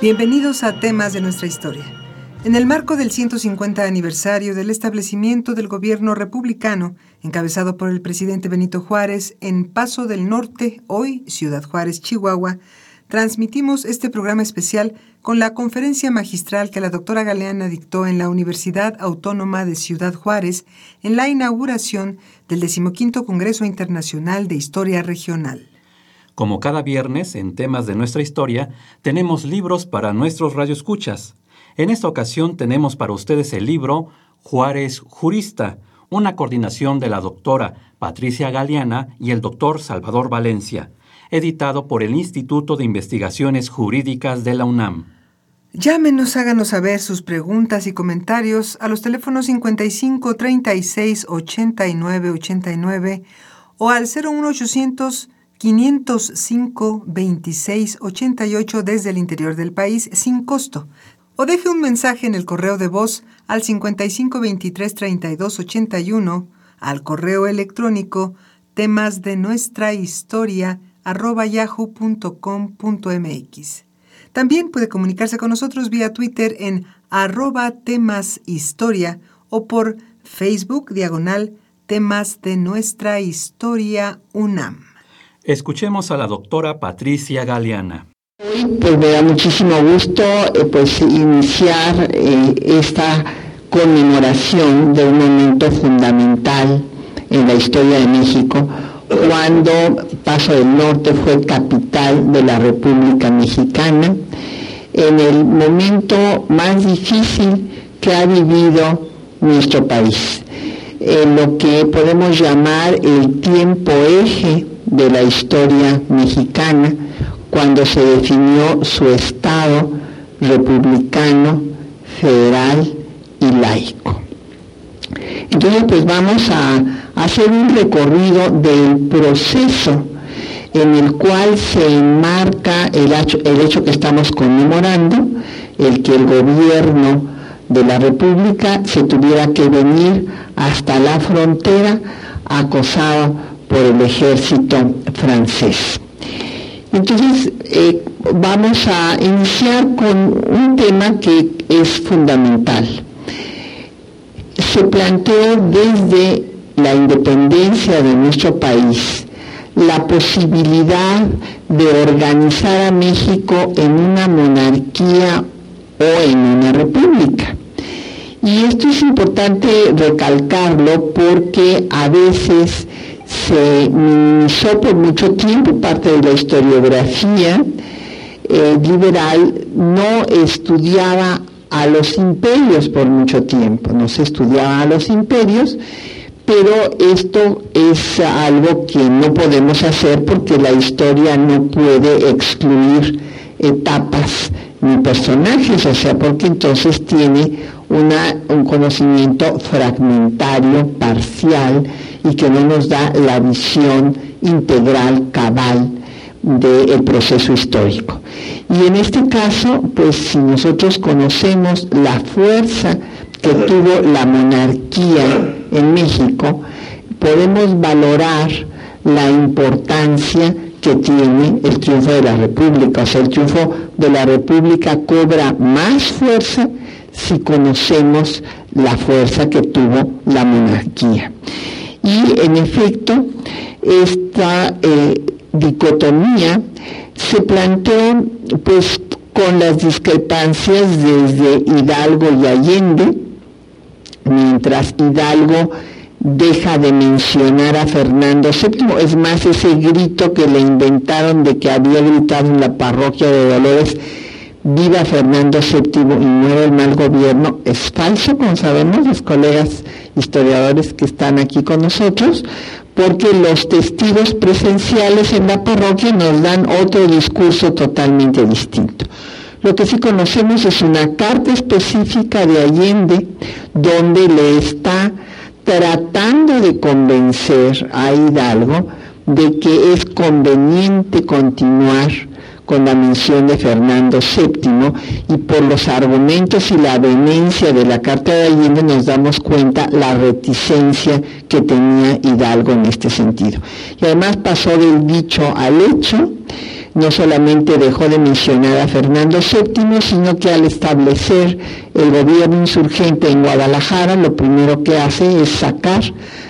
Bienvenidos a Temas de nuestra historia. En el marco del 150 aniversario del establecimiento del gobierno republicano, encabezado por el presidente Benito Juárez en Paso del Norte, hoy Ciudad Juárez, Chihuahua, transmitimos este programa especial con la conferencia magistral que la doctora Galeana dictó en la Universidad Autónoma de Ciudad Juárez en la inauguración del decimoquinto Congreso Internacional de Historia Regional. Como cada viernes, en temas de nuestra historia, tenemos libros para nuestros radioescuchas. En esta ocasión tenemos para ustedes el libro Juárez Jurista, una coordinación de la doctora Patricia Galeana y el doctor Salvador Valencia, editado por el Instituto de Investigaciones Jurídicas de la UNAM. Llámenos, háganos saber sus preguntas y comentarios a los teléfonos 55 36 89 89 o al 01800 505 26 88 desde el interior del país sin costo. O deje un mensaje en el correo de voz al 55 23 32 81 al correo electrónico temas de nuestra historia arroba yahoo.com.mx. También puede comunicarse con nosotros vía Twitter en arroba temas historia o por Facebook diagonal temas de nuestra historia UNAM. Escuchemos a la doctora Patricia Galeana. Hoy pues me da muchísimo gusto eh, pues iniciar eh, esta conmemoración de un momento fundamental en la historia de México cuando Paso del Norte fue capital de la República Mexicana en el momento más difícil que ha vivido nuestro país, en lo que podemos llamar el tiempo eje de la historia mexicana cuando se definió su Estado republicano, federal y laico. Entonces, pues vamos a hacer un recorrido del proceso en el cual se enmarca el hecho, el hecho que estamos conmemorando, el que el gobierno de la República se tuviera que venir hasta la frontera acosado por el ejército francés. Entonces, eh, vamos a iniciar con un tema que es fundamental. Se planteó desde la independencia de nuestro país la posibilidad de organizar a México en una monarquía o en una república. Y esto es importante recalcarlo porque a veces se minimizó por mucho tiempo parte de la historiografía eh, liberal, no estudiaba a los imperios por mucho tiempo, no se estudiaba a los imperios, pero esto es algo que no podemos hacer porque la historia no puede excluir etapas ni personajes, o sea, porque entonces tiene un conocimiento fragmentario, parcial, y que no nos da la visión integral, cabal del proceso histórico. Y en este caso, pues si nosotros conocemos la fuerza que tuvo la monarquía en México, podemos valorar la importancia que tiene el triunfo de la República. O sea, el triunfo de la República cobra más fuerza si conocemos la fuerza que tuvo la monarquía. Y en efecto, esta eh, dicotomía se planteó pues con las discrepancias desde Hidalgo y Allende, mientras Hidalgo deja de mencionar a Fernando VII, es más ese grito que le inventaron de que había gritado en la parroquia de Dolores viva Fernando VII y muera el mal gobierno es falso, como sabemos los colegas historiadores que están aquí con nosotros, porque los testigos presenciales en la parroquia nos dan otro discurso totalmente distinto. Lo que sí conocemos es una carta específica de Allende donde le está tratando de convencer a Hidalgo de que es conveniente continuar con la mención de Fernando VII y por los argumentos y la vehemencia de la Carta de Allende nos damos cuenta la reticencia que tenía Hidalgo en este sentido. Y además pasó del dicho al hecho, no solamente dejó de mencionar a Fernando VII, sino que al establecer el gobierno insurgente en Guadalajara, lo primero que hace es sacar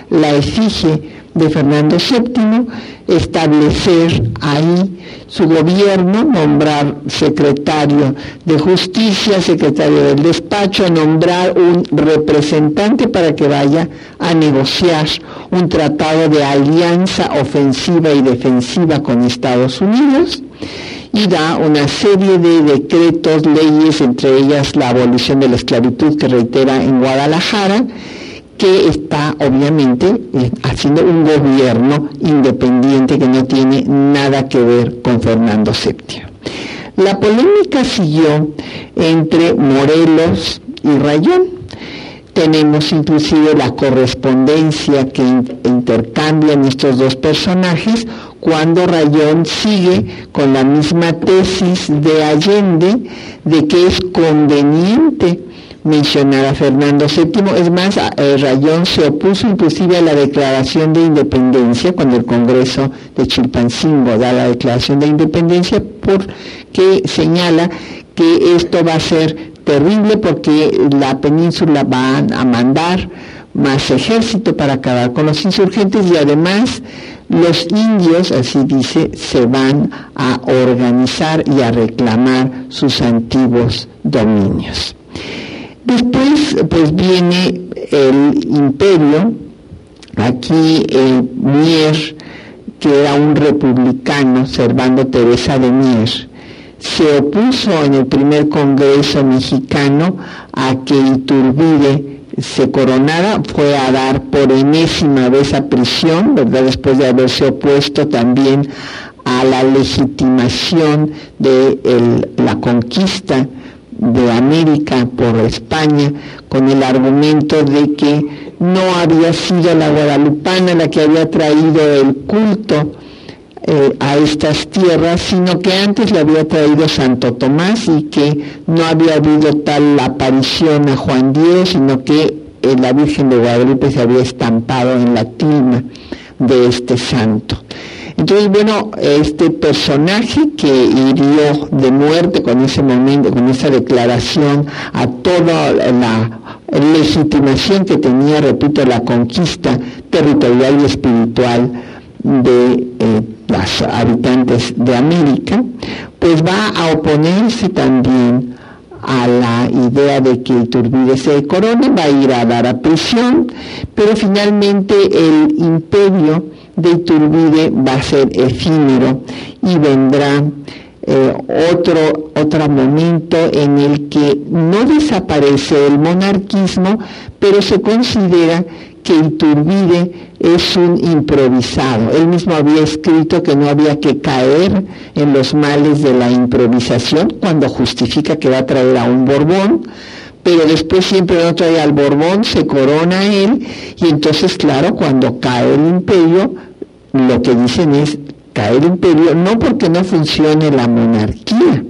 la efigie de Fernando VII, establecer ahí su gobierno, nombrar secretario de justicia, secretario del despacho, nombrar un representante para que vaya a negociar un tratado de alianza ofensiva y defensiva con Estados Unidos y da una serie de decretos, leyes, entre ellas la abolición de la esclavitud que reitera en Guadalajara, que está obviamente eh, haciendo un gobierno independiente que no tiene nada que ver con Fernando VII. La polémica siguió entre Morelos y Rayón. Tenemos inclusive la correspondencia que intercambian estos dos personajes cuando Rayón sigue con la misma tesis de Allende de que es conveniente mencionar a Fernando VII. Es más, eh, Rayón se opuso inclusive a la declaración de independencia cuando el Congreso de Chilpancingo da la declaración de independencia porque señala que esto va a ser terrible porque la península va a mandar más ejército para acabar con los insurgentes y además los indios, así dice, se van a organizar y a reclamar sus antiguos dominios. Después pues viene el imperio, aquí el Mier, que era un republicano, Servando Teresa de Mier, se opuso en el primer Congreso mexicano a que Iturbide se coronara, fue a dar por enésima vez a prisión, ¿verdad? Después de haberse opuesto también a la legitimación de la conquista de América por España con el argumento de que no había sido la guadalupana la que había traído el culto eh, a estas tierras, sino que antes le había traído Santo Tomás y que no había habido tal aparición a Juan Dios, sino que eh, la Virgen de Guadalupe se había estampado en la tilma de este santo. Entonces, bueno, este personaje que hirió de muerte con ese momento, con esa declaración a toda la legitimación que tenía, repito, la conquista territorial y espiritual de eh, los habitantes de América, pues va a oponerse también a la idea de que Iturbide se corone, va a ir a dar a prisión, pero finalmente el imperio de Iturbide va a ser efímero y vendrá eh, otro, otro momento en el que no desaparece el monarquismo, pero se considera que Iturbide es un improvisado. Él mismo había escrito que no había que caer en los males de la improvisación cuando justifica que va a traer a un Borbón, pero después siempre no trae al Borbón, se corona él, y entonces, claro, cuando cae el imperio, lo que dicen es caer el imperio, no porque no funcione la monarquía,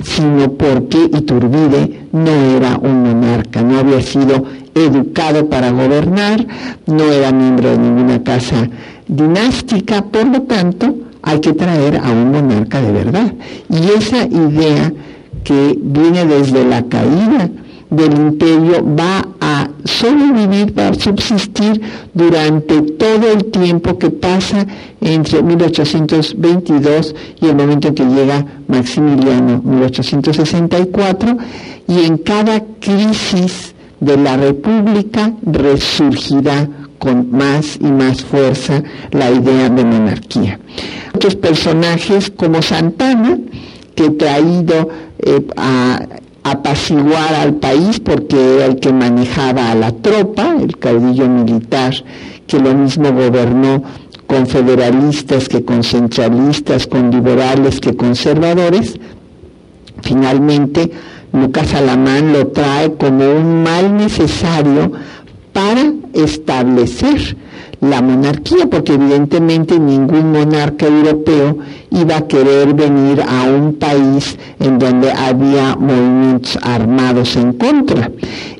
sino porque Iturbide no era un monarca, no había sido educado para gobernar, no era miembro de ninguna casa dinástica, por lo tanto hay que traer a un monarca de verdad. Y esa idea que viene desde la caída del imperio va a sobrevivir, va a subsistir durante todo el tiempo que pasa entre 1822 y el momento en que llega Maximiliano, 1864, y en cada crisis de la República resurgirá con más y más fuerza la idea de monarquía. Otros personajes como Santana, que traído eh, a apaciguar al país porque era el que manejaba a la tropa, el caudillo militar, que lo mismo gobernó con federalistas que con centralistas, con liberales que conservadores. Finalmente, Lucas Alamán lo trae como un mal necesario para establecer la monarquía, porque evidentemente ningún monarca europeo iba a querer venir a un país en donde había movimientos armados en contra.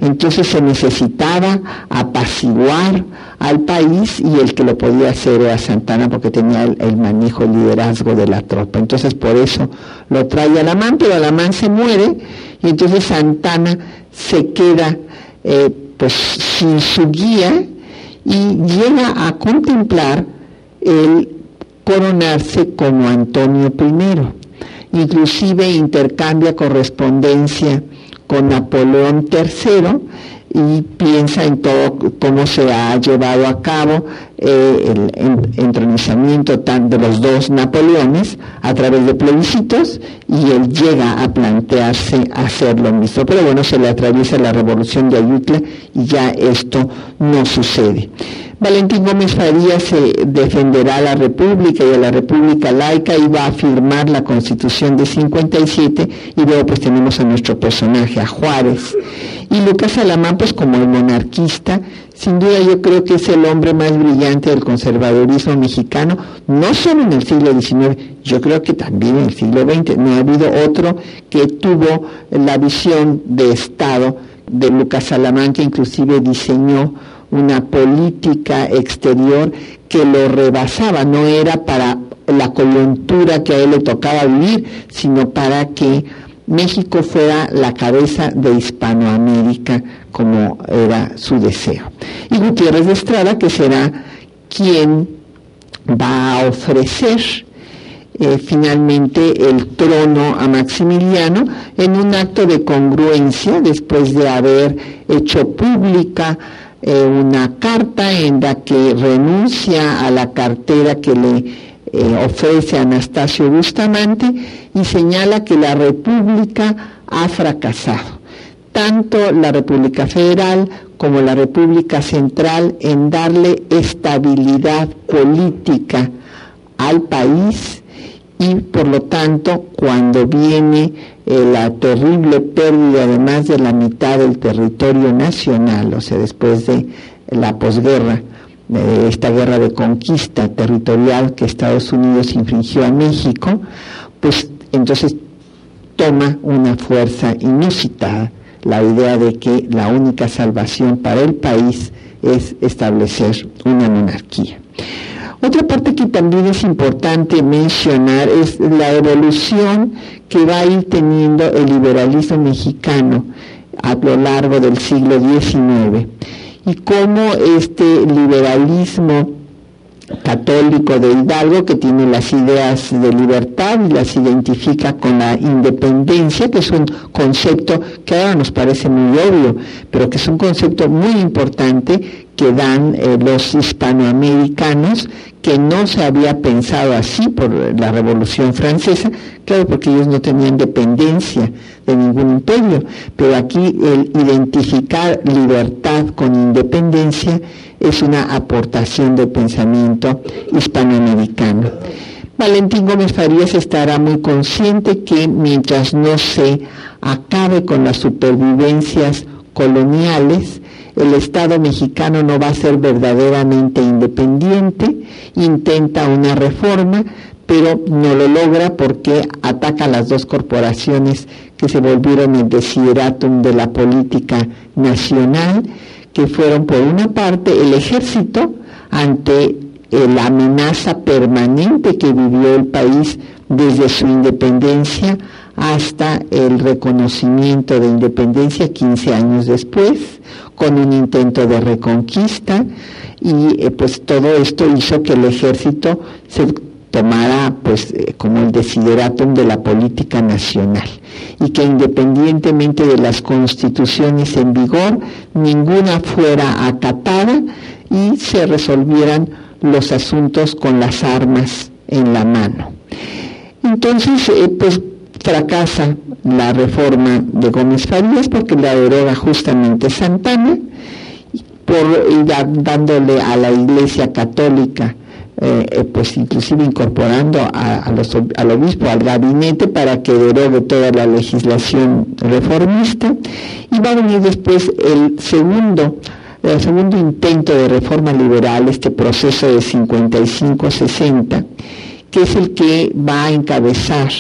Entonces se necesitaba apaciguar al país y el que lo podía hacer era Santana porque tenía el, manejo, el liderazgo de la tropa. Entonces por eso lo trae Alamán, pero Alamán se muere y entonces Santana se queda eh, pues sin su guía y llega a contemplar el coronarse como Antonio I. Inclusive intercambia correspondencia con Napoleón III y piensa en todo cómo se ha llevado a cabo eh, el entronizamiento de los dos Napoleones a través de plebiscitos y él llega a plantearse hacer lo mismo. Pero bueno, se le atraviesa la revolución de Ayutla y ya esto no sucede. Valentín Gómez Farías se defenderá a la República y a la República laica y va a firmar la Constitución de 57 y luego pues tenemos a nuestro personaje, a Juárez. Y Lucas Alamán pues como el monarquista, sin duda yo creo que es el hombre más brillante del conservadurismo mexicano, no solo en el siglo XIX, yo creo que también en el siglo XX. No ha habido otro que tuvo la visión de Estado de Lucas Alamán, que inclusive diseñó una política exterior que lo rebasaba, no era para la coyuntura que a él le tocaba vivir, sino para que México fuera la cabeza de Hispanoamérica como era su deseo. Y Gutiérrez de Estrada, que será quien va a ofrecer eh, finalmente el trono a Maximiliano en un acto de congruencia después de haber hecho pública eh, una carta en la que renuncia a la cartera que le eh, ofrece Anastasio Bustamante y señala que la República ha fracasado. Tanto la República Federal como la República Central en darle estabilidad política al país y por lo tanto cuando viene eh, la terrible pérdida de más de la mitad del territorio nacional, o sea, después de la posguerra, de esta guerra de conquista territorial que Estados Unidos infringió a México, pues entonces toma una fuerza inusitada la idea de que la única salvación para el país es establecer una monarquía. Otra parte que también es importante mencionar es la evolución que va a ir teniendo el liberalismo mexicano a lo largo del siglo XIX y cómo este liberalismo católico de Hidalgo que tiene las ideas de libertad y las identifica con la independencia, que es un concepto que ahora nos parece muy obvio, pero que es un concepto muy importante que dan eh, los hispanoamericanos, que no se había pensado así por la Revolución Francesa, claro, porque ellos no tenían dependencia de ningún imperio, pero aquí el identificar libertad con independencia es una aportación de pensamiento hispanoamericano. Valentín Gómez Farías estará muy consciente que mientras no se acabe con las supervivencias coloniales, el Estado mexicano no va a ser verdaderamente independiente, intenta una reforma, pero no lo logra porque ataca a las dos corporaciones que se volvieron el desideratum de la política nacional que fueron por una parte el ejército ante eh, la amenaza permanente que vivió el país desde su independencia hasta el reconocimiento de independencia 15 años después, con un intento de reconquista, y eh, pues todo esto hizo que el ejército se tomara pues eh, como el desideratum de la política nacional y que independientemente de las constituciones en vigor ninguna fuera acatada y se resolvieran los asuntos con las armas en la mano. Entonces, eh, pues fracasa la reforma de Gómez Farías porque la deroga justamente Santana, por, dándole a la Iglesia Católica eh, eh, pues inclusive incorporando a, los, al obispo, al gabinete para que derogue toda la legislación reformista. Y va a venir después el segundo el segundo intento de reforma liberal, este proceso de 55-60, que es el que va a encabezar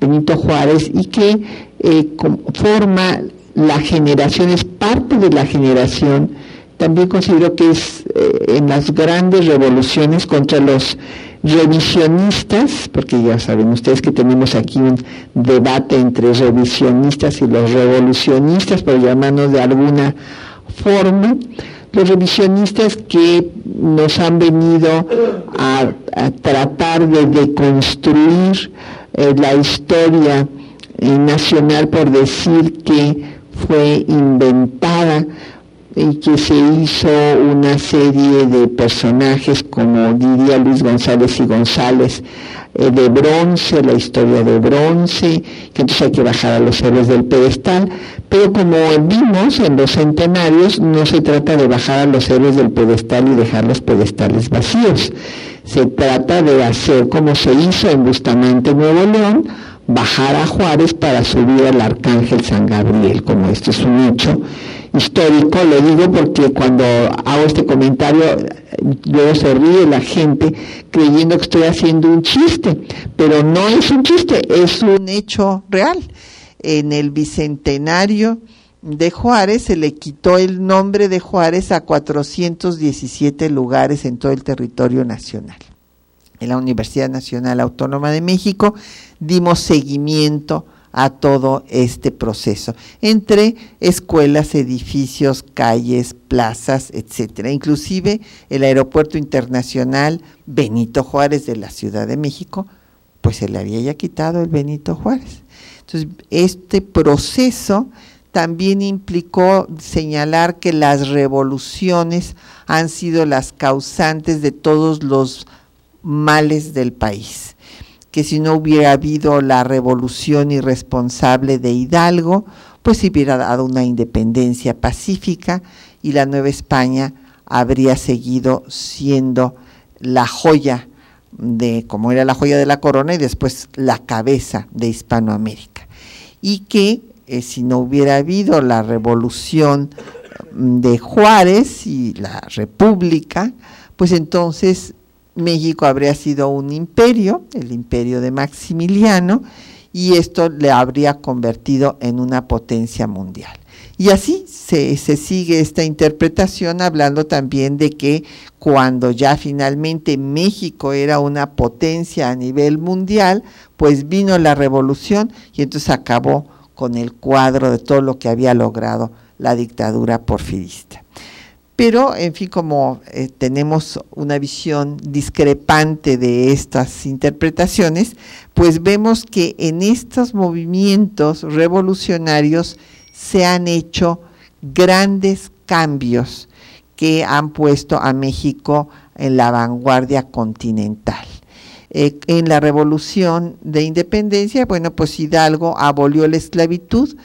Benito Juárez y que eh, forma la generación, es parte de la generación también considero que es eh, en las grandes revoluciones contra los revisionistas, porque ya saben ustedes que tenemos aquí un debate entre revisionistas y los revolucionistas, por llamarnos de alguna forma, los revisionistas que nos han venido a, tratar de deconstruir eh, la historia eh, nacional por decir que fue inventada y que se hizo una serie de personajes, como diría Luis González y González, eh, de bronce, la historia de bronce, que entonces hay que bajar a los héroes del pedestal, pero como vimos en los centenarios, no se trata de bajar a los héroes del pedestal y dejar los pedestales vacíos, se trata de hacer como se hizo en Bustamante, Nuevo León, bajar a Juárez para subir al Arcángel San Gabriel, como esto es un hecho, histórico, lo digo porque cuando hago este comentario, luego se ríe la gente creyendo que estoy haciendo un chiste, pero no es un chiste, es un hecho real. En el bicentenario de Juárez se le quitó el nombre de Juárez a 417 lugares en todo el territorio nacional. En la Universidad Nacional Autónoma de México dimos seguimiento a todo este proceso, entre escuelas, edificios, calles, plazas, etcétera. Inclusive el Aeropuerto Internacional Benito Juárez de la Ciudad de México, pues se le había ya quitado el Benito Juárez. Entonces, este proceso también implicó señalar que las revoluciones han sido las causantes de todos los males del país que si no hubiera habido la revolución irresponsable de Hidalgo, pues hubiera dado una independencia pacífica y la Nueva España habría seguido siendo la joya de, como era la joya de la corona y después la cabeza de Hispanoamérica. Y que eh, si no hubiera habido la revolución de Juárez y la república, pues entonces México habría sido un imperio, el imperio de Maximiliano, y esto le habría convertido en una potencia mundial. Y así se, sigue esta interpretación hablando también de que cuando ya finalmente México era una potencia a nivel mundial, pues vino la revolución y entonces acabó con el cuadro de todo lo que había logrado la dictadura porfirista. Pero, en fin, como eh, tenemos una visión discrepante de estas interpretaciones, pues vemos que en estos movimientos revolucionarios se han hecho grandes cambios que han puesto a México en la vanguardia continental. Eh, en la revolución de independencia, bueno, pues Hidalgo abolió la esclavitud,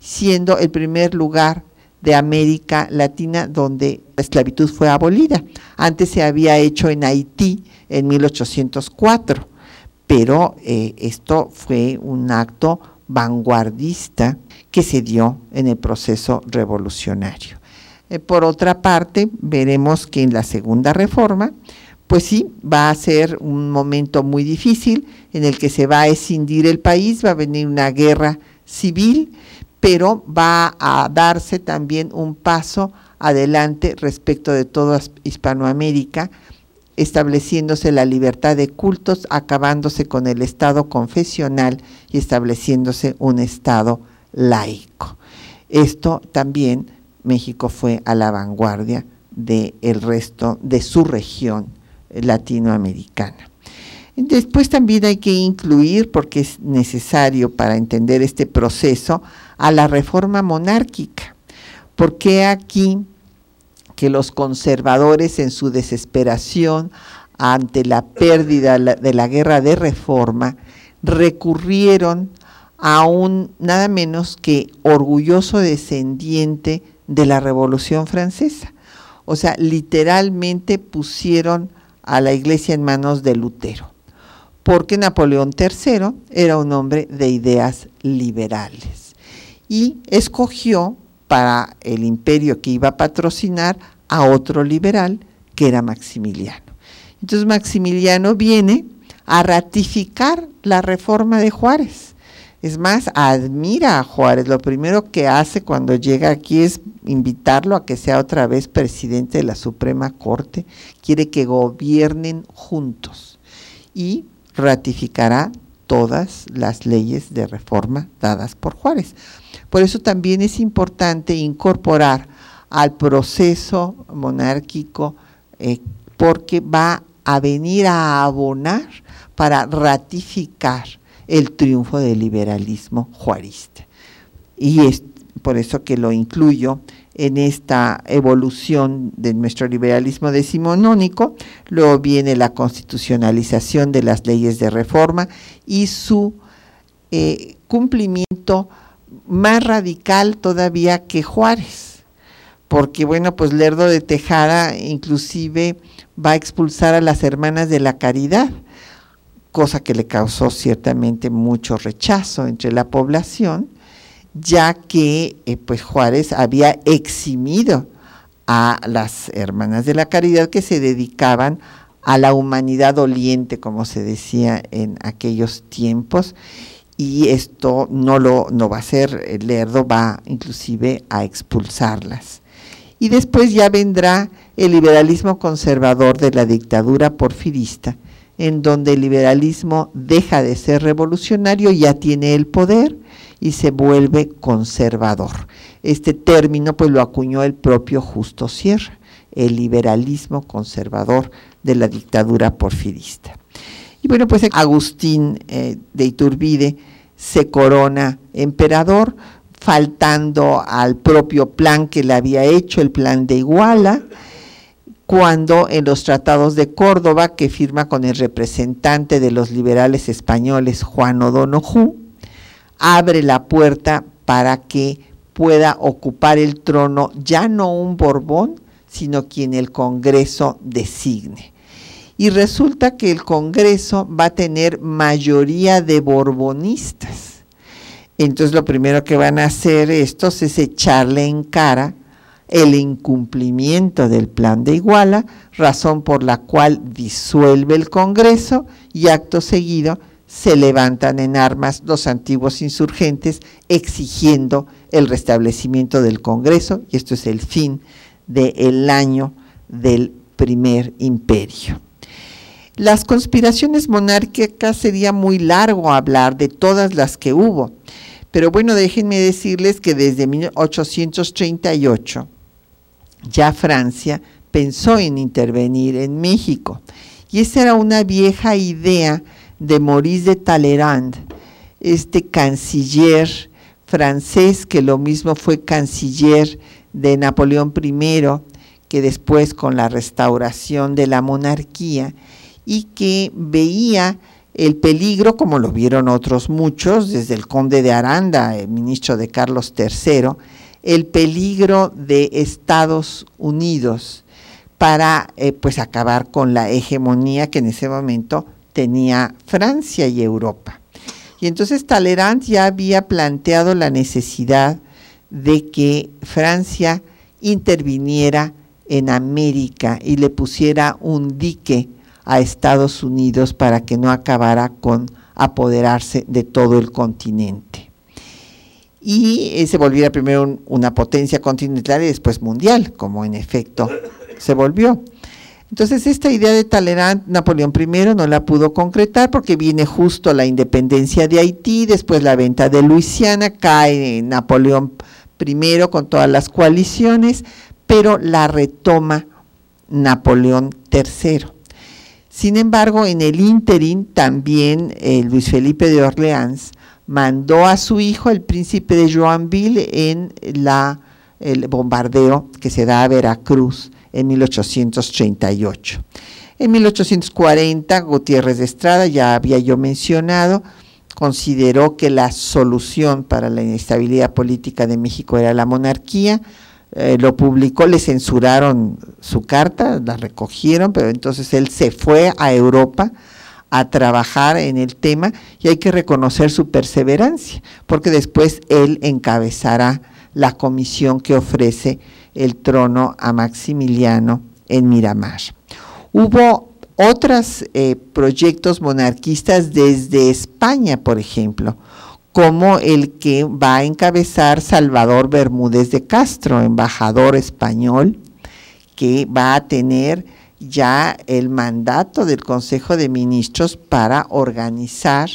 siendo el primer lugar de América Latina donde la esclavitud fue abolida. Antes se había hecho en Haití en 1804, pero eh, esto fue un acto vanguardista que se dio en el proceso revolucionario. Eh, por otra parte, veremos que en la segunda reforma, pues sí, va a ser un momento muy difícil en el que se va a escindir el país, va a venir una guerra civil, pero va a darse también un paso adelante respecto de toda Hispanoamérica, estableciéndose la libertad de cultos, acabándose con el Estado confesional y estableciéndose un Estado laico. Esto también México fue a la vanguardia del resto de su región latinoamericana. Después también hay que incluir, porque es necesario para entender este proceso, a la reforma monárquica. Porque aquí que los conservadores en su desesperación ante la pérdida de la guerra de reforma recurrieron a un nada menos que orgulloso descendiente de la Revolución Francesa. O sea, literalmente pusieron a la iglesia en manos de Lutero, porque Napoleón III era un hombre de ideas liberales y escogió para el imperio que iba a patrocinar a otro liberal que era Maximiliano. Entonces Maximiliano viene a ratificar la reforma de Juárez. Es más, admira a Juárez. Lo primero que hace cuando llega aquí es invitarlo a que sea otra vez presidente de la Suprema Corte. Quiere que gobiernen juntos y ratificará todas las leyes de reforma dadas por Juárez. Por eso también es importante incorporar al proceso monárquico eh, porque va a venir a abonar para ratificar el triunfo del liberalismo juarista. Y es por eso que lo incluyo en esta evolución de nuestro liberalismo decimonónico. Luego viene la constitucionalización de las leyes de reforma y su eh, cumplimiento más radical todavía que Juárez, porque bueno, pues Lerdo de Tejada inclusive va a expulsar a las hermanas de la caridad, cosa que le causó ciertamente mucho rechazo entre la población, ya que eh, pues Juárez había eximido a las hermanas de la caridad que se dedicaban a la humanidad doliente, como se decía en aquellos tiempos, y esto no lo no va a ser, Lerdo va inclusive a expulsarlas. Y después ya vendrá el liberalismo conservador de la dictadura porfirista, en donde el liberalismo deja de ser revolucionario, ya tiene el poder y se vuelve conservador. Este término pues lo acuñó el propio Justo Sierra, el liberalismo conservador de la dictadura porfirista. Y bueno, pues Agustín eh, de Iturbide se corona emperador, faltando al propio plan que le había hecho, el plan de Iguala, cuando en los tratados de Córdoba, que firma con el representante de los liberales españoles, Juan O'Donoghue, abre la puerta para que pueda ocupar el trono ya no un Borbón, sino quien el Congreso designe y resulta que el Congreso va a tener mayoría de borbonistas. Entonces lo primero que van a hacer estos es echarle en cara el incumplimiento del plan de Iguala, razón por la cual disuelve el Congreso y acto seguido se levantan en armas los antiguos insurgentes exigiendo el restablecimiento del Congreso y esto es el fin del año del primer imperio. Las conspiraciones monárquicas sería muy largo hablar de todas las que hubo, pero bueno, déjenme decirles que desde 1838 ya Francia pensó en intervenir en México. Y esa era una vieja idea de Maurice de Talleyrand, este canciller francés que lo mismo fue canciller de Napoleón I, que después con la restauración de la monarquía y que veía el peligro, como lo vieron otros muchos, desde el conde de Aranda, el ministro de Carlos III, el peligro de Estados Unidos para eh, pues acabar con la hegemonía que en ese momento tenía Francia y Europa. Y entonces Talleyrand ya había planteado la necesidad de que Francia interviniera en América y le pusiera un dique a Estados Unidos para que no acabara con apoderarse de todo el continente. Y eh, se volviera primero una potencia continental y después mundial, como en efecto se volvió. Entonces esta idea de Talleyrand, Napoleón I no la pudo concretar porque viene justo la independencia de Haití, después la venta de Luisiana, cae Napoleón I con todas las coaliciones, pero la retoma Napoleón III. Sin embargo, en el ínterin también eh, Luis Felipe de Orleans mandó a su hijo, el príncipe de Joanville, en la, el bombardeo que se da a Veracruz en 1838. En 1840, Gutiérrez de Estrada, ya había yo mencionado, consideró que la solución para la inestabilidad política de México era la monarquía, eh, lo publicó, le censuraron su carta, la recogieron, pero entonces él se fue a Europa a trabajar en el tema y hay que reconocer su perseverancia, porque después él encabezará la comisión que ofrece el trono a Maximiliano en Miramar. Hubo otros eh, proyectos monarquistas desde España, por ejemplo, como el que va a encabezar Salvador Bermúdez de Castro, embajador español, que va a tener ya el mandato del Consejo de Ministros para organizar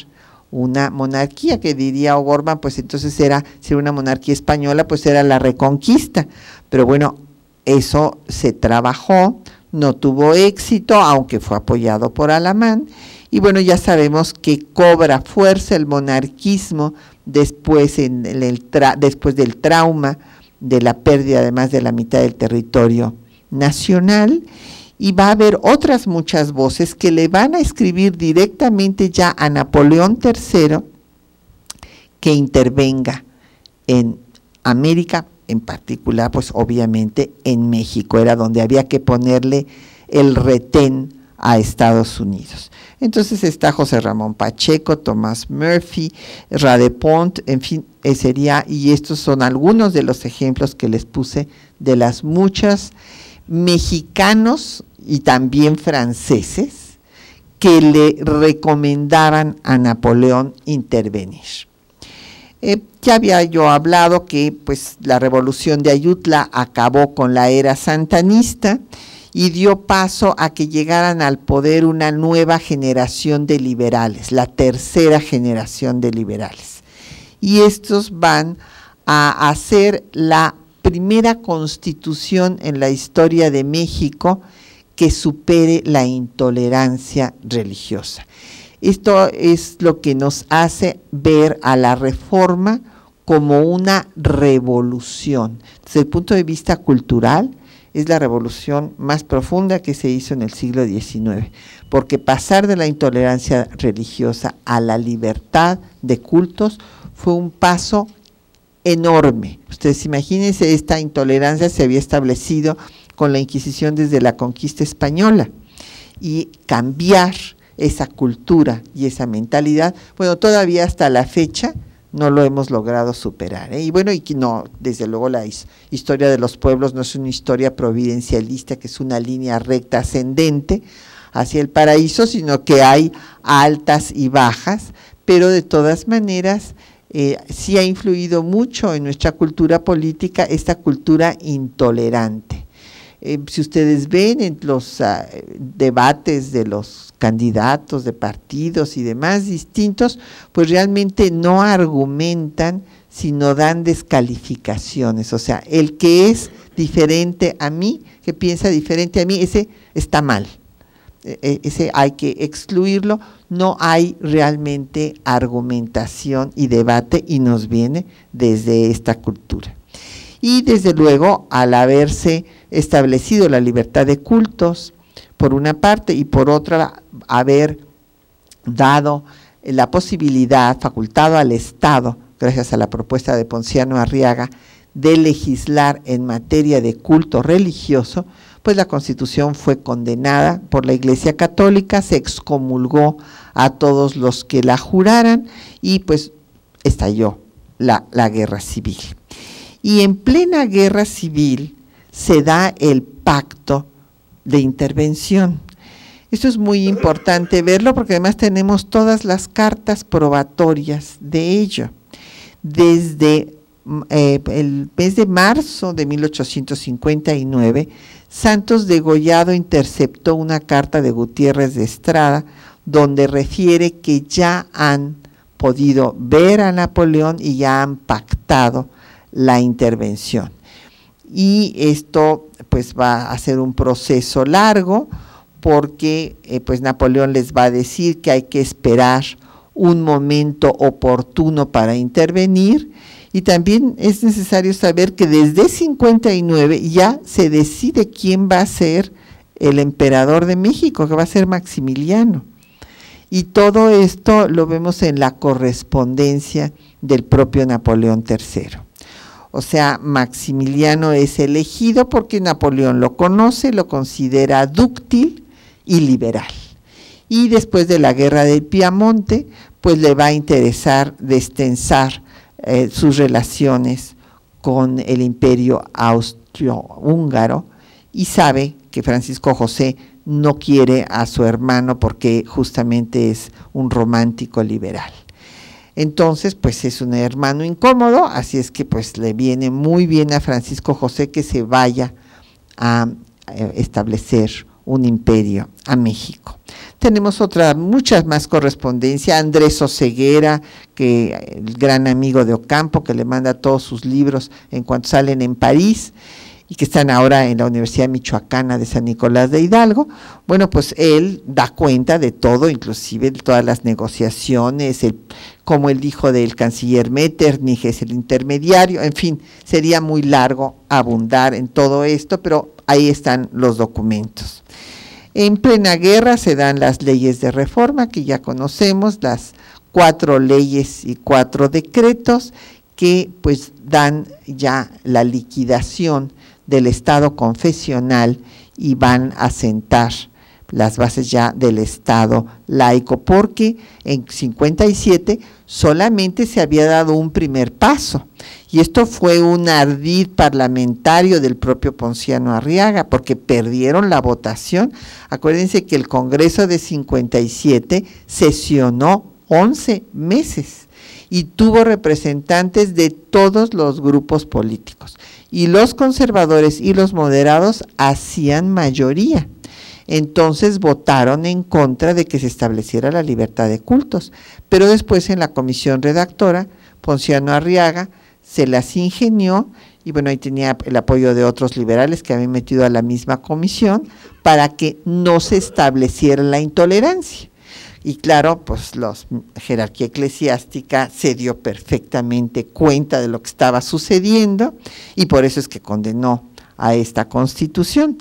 una monarquía, que diría O'Gorman, pues entonces era, si era una monarquía española, pues era la reconquista. Pero bueno, eso se trabajó, no tuvo éxito, aunque fue apoyado por Alamán, y bueno, ya sabemos que cobra fuerza el monarquismo después, en el después del trauma de la pérdida además de la mitad del territorio nacional. Y va a haber otras muchas voces que le van a escribir directamente ya a Napoleón III que intervenga en América, en particular, pues obviamente en México, era donde había que ponerle el retén a Estados Unidos. Entonces está José Ramón Pacheco, Tomás Murphy, Radepont, en fin, eh, sería, y estos son algunos de los ejemplos que les puse de las muchas mexicanos y también franceses que le recomendaban a Napoleón intervenir. Eh, ya había yo hablado que pues, la revolución de Ayutla acabó con la era santanista y dio paso a que llegaran al poder una nueva generación de liberales, la tercera generación de liberales. Y estos van a hacer la primera constitución en la historia de México que supere la intolerancia religiosa. Esto es lo que nos hace ver a la reforma como una revolución. Desde el punto de vista cultural, es la revolución más profunda que se hizo en el siglo XIX, porque pasar de la intolerancia religiosa a la libertad de cultos fue un paso enorme. Ustedes imagínense, esta intolerancia se había establecido con la Inquisición desde la conquista española y cambiar esa cultura y esa mentalidad, bueno, todavía hasta la fecha no lo hemos logrado superar. ¿eh? Y bueno, y no, desde luego la historia de los pueblos no es una historia providencialista, que es una línea recta ascendente hacia el paraíso, sino que hay altas y bajas, pero de todas maneras eh, sí ha influido mucho en nuestra cultura política esta cultura intolerante. Eh, si ustedes ven en los ah, debates de los candidatos de partidos y demás distintos, pues realmente no argumentan, sino dan descalificaciones. O sea, el que es diferente a mí, que piensa diferente a mí, ese está mal. E, e, ese hay que excluirlo. No hay realmente argumentación y debate y nos viene desde esta cultura. Y desde luego, al haberse establecido la libertad de cultos, por una parte, y por otra, haber dado la posibilidad, facultado al Estado, gracias a la propuesta de Ponciano Arriaga, de legislar en materia de culto religioso, pues la Constitución fue condenada por la Iglesia Católica, se excomulgó a todos los que la juraran y pues estalló la, la guerra civil. Y en plena guerra civil se da el pacto de intervención. Esto es muy importante verlo porque además tenemos todas las cartas probatorias de ello. Desde eh, el mes de marzo de 1859, Santos Degollado interceptó una carta de Gutiérrez de Estrada donde refiere que ya han podido ver a Napoleón y ya han pactado la intervención. Y esto pues va a ser un proceso largo porque eh, pues Napoleón les va a decir que hay que esperar un momento oportuno para intervenir y también es necesario saber que desde 59 ya se decide quién va a ser el emperador de México, que va a ser Maximiliano. Y todo esto lo vemos en la correspondencia del propio Napoleón III. O sea, Maximiliano es elegido porque Napoleón lo conoce, lo considera dúctil y liberal. Y después de la guerra del Piamonte, pues le va a interesar destensar eh, sus relaciones con el imperio austro-húngaro y sabe que Francisco José no quiere a su hermano porque justamente es un romántico liberal. Entonces, pues es un hermano incómodo, así es que pues le viene muy bien a Francisco José que se vaya a eh, establecer un imperio a México. Tenemos otra, muchas más correspondencia. Andrés Oseguera, que el gran amigo de Ocampo, que le manda todos sus libros en cuanto salen en París y que están ahora en la Universidad Michoacana de San Nicolás de Hidalgo. Bueno, pues él da cuenta de todo, inclusive de todas las negociaciones, como él dijo del canciller Metternich es el intermediario, en fin, sería muy largo abundar en todo esto, pero ahí están los documentos. En plena guerra se dan las leyes de reforma que ya conocemos, las cuatro leyes y cuatro decretos que pues dan ya la liquidación del Estado confesional y van a sentar las bases ya del Estado laico, porque en 57 solamente se había dado un primer paso. Y esto fue un ardid parlamentario del propio Ponciano Arriaga, porque perdieron la votación. Acuérdense que el Congreso de 57 sesionó 11 meses y tuvo representantes de todos los grupos políticos. Y los conservadores y los moderados hacían mayoría. Entonces votaron en contra de que se estableciera la libertad de cultos. Pero después en la comisión redactora, Ponciano Arriaga se las ingenió y bueno, ahí tenía el apoyo de otros liberales que habían metido a la misma comisión para que no se estableciera la intolerancia. Y claro, pues la jerarquía eclesiástica se dio perfectamente cuenta de lo que estaba sucediendo y por eso es que condenó a esta constitución.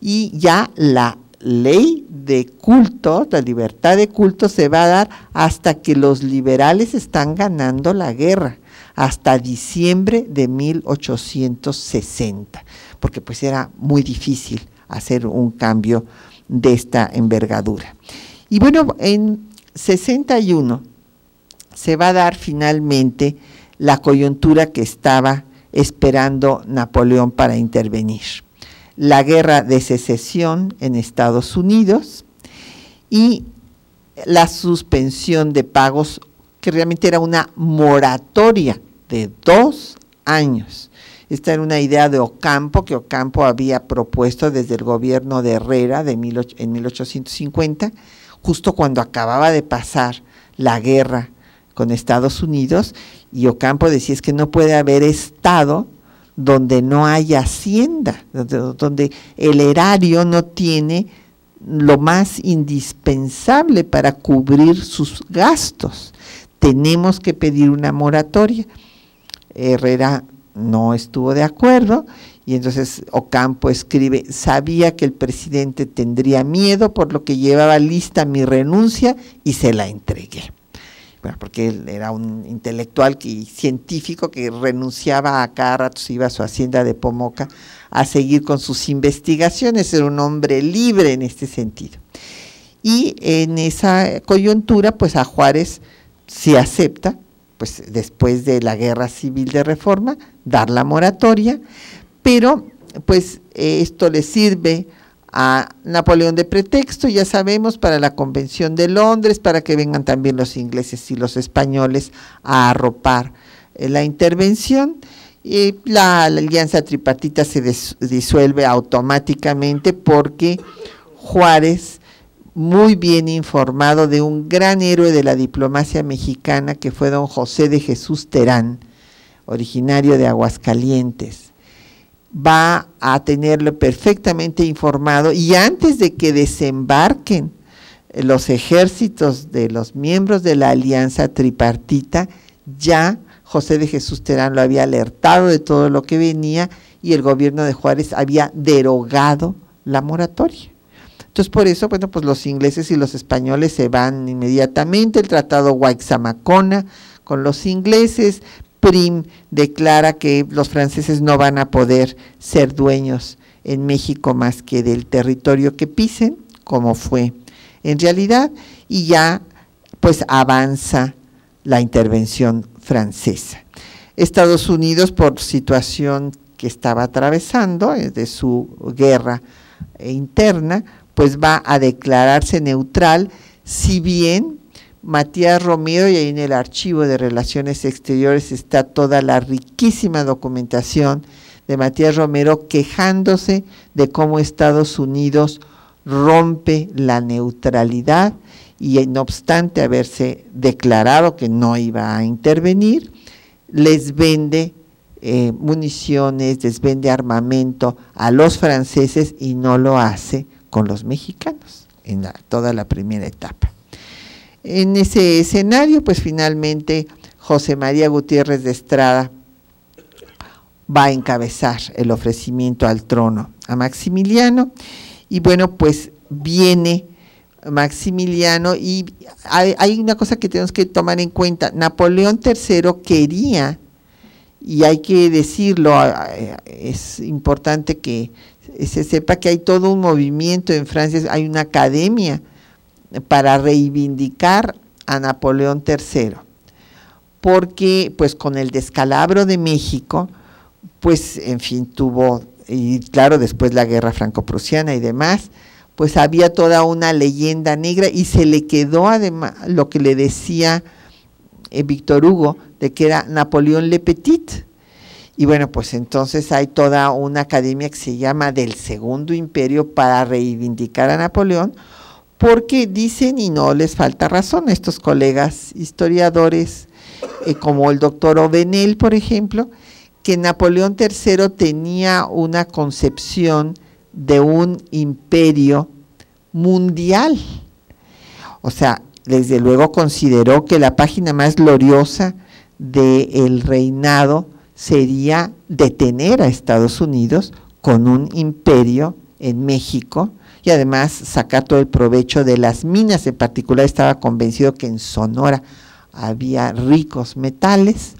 Y ya la ley de culto, la libertad de culto se va a dar hasta que los liberales están ganando la guerra, hasta diciembre de 1860, porque pues era muy difícil hacer un cambio de esta envergadura. Y bueno, en 61 se va a dar finalmente la coyuntura que estaba esperando Napoleón para intervenir. La guerra de secesión en Estados Unidos y la suspensión de pagos, que realmente era una moratoria de dos años. Esta era una idea de Ocampo, que Ocampo había propuesto desde el gobierno de Herrera de en 1850 justo cuando acababa de pasar la guerra con Estados Unidos, y Ocampo decía es que no puede haber Estado donde no haya hacienda, donde, el erario no tiene lo más indispensable para cubrir sus gastos. Tenemos que pedir una moratoria. Herrera no estuvo de acuerdo y entonces Ocampo escribe, sabía que el presidente tendría miedo, por lo que llevaba lista mi renuncia y se la entregué. Bueno, porque él era un intelectual y científico que renunciaba a cada iba a su hacienda de Pomoca a seguir con sus investigaciones, era un hombre libre en este sentido. Y en esa coyuntura, pues a Juárez se acepta, pues después de la guerra civil de reforma, dar la moratoria, pero pues esto le sirve a Napoleón de pretexto, ya sabemos, para la Convención de Londres, para que vengan también los ingleses y los españoles a arropar eh, la intervención. Y la, alianza tripartita se disuelve automáticamente porque Juárez, muy bien informado de un gran héroe de la diplomacia mexicana que fue don José de Jesús Terán, originario de Aguascalientes, va a tenerlo perfectamente informado y antes de que desembarquen los ejércitos de los miembros de la alianza tripartita, ya José de Jesús Terán lo había alertado de todo lo que venía y el gobierno de Juárez había derogado la moratoria. Entonces, por eso, bueno, pues los ingleses y los españoles se van inmediatamente. El tratado Guayxamacona con los ingleses. Prim declara que los franceses no van a poder ser dueños en México más que del territorio que pisen, como fue en realidad, y ya pues avanza la intervención francesa. Estados Unidos, por situación que estaba atravesando, eh, de su guerra eh, interna, pues va a declararse neutral, si bien Matías Romero, y ahí en el archivo de Relaciones Exteriores está toda la riquísima documentación de Matías Romero quejándose de cómo Estados Unidos rompe la neutralidad y no obstante haberse declarado que no iba a intervenir, les vende eh, municiones, les vende armamento a los franceses y no lo hace con los mexicanos en toda la primera etapa. En ese escenario, pues finalmente José María Gutiérrez de Estrada va a encabezar el ofrecimiento al trono a Maximiliano y bueno, pues viene Maximiliano y hay, hay, una cosa que tenemos que tomar en cuenta, Napoleón III quería, y hay que decirlo, es importante que se sepa que hay todo un movimiento en Francia, hay una academia para reivindicar a Napoleón III, porque pues con el descalabro de México, pues en fin tuvo, y claro, después la guerra franco-prusiana y demás, pues había toda una leyenda negra y se le quedó además lo que le decía eh, Víctor Hugo, de que era Napoleón Le Petit. Y bueno, pues entonces hay toda una academia que se llama del Segundo Imperio para reivindicar a Napoleón, porque dicen, y no les falta razón, estos colegas historiadores, eh, como el doctor Ovenel, por ejemplo, que Napoleón III tenía una concepción de un imperio mundial. O sea, desde luego consideró que la página más gloriosa del reinado sería detener a Estados Unidos con un imperio en México y además sacar todo el provecho de las minas. En particular estaba convencido que en Sonora había ricos metales,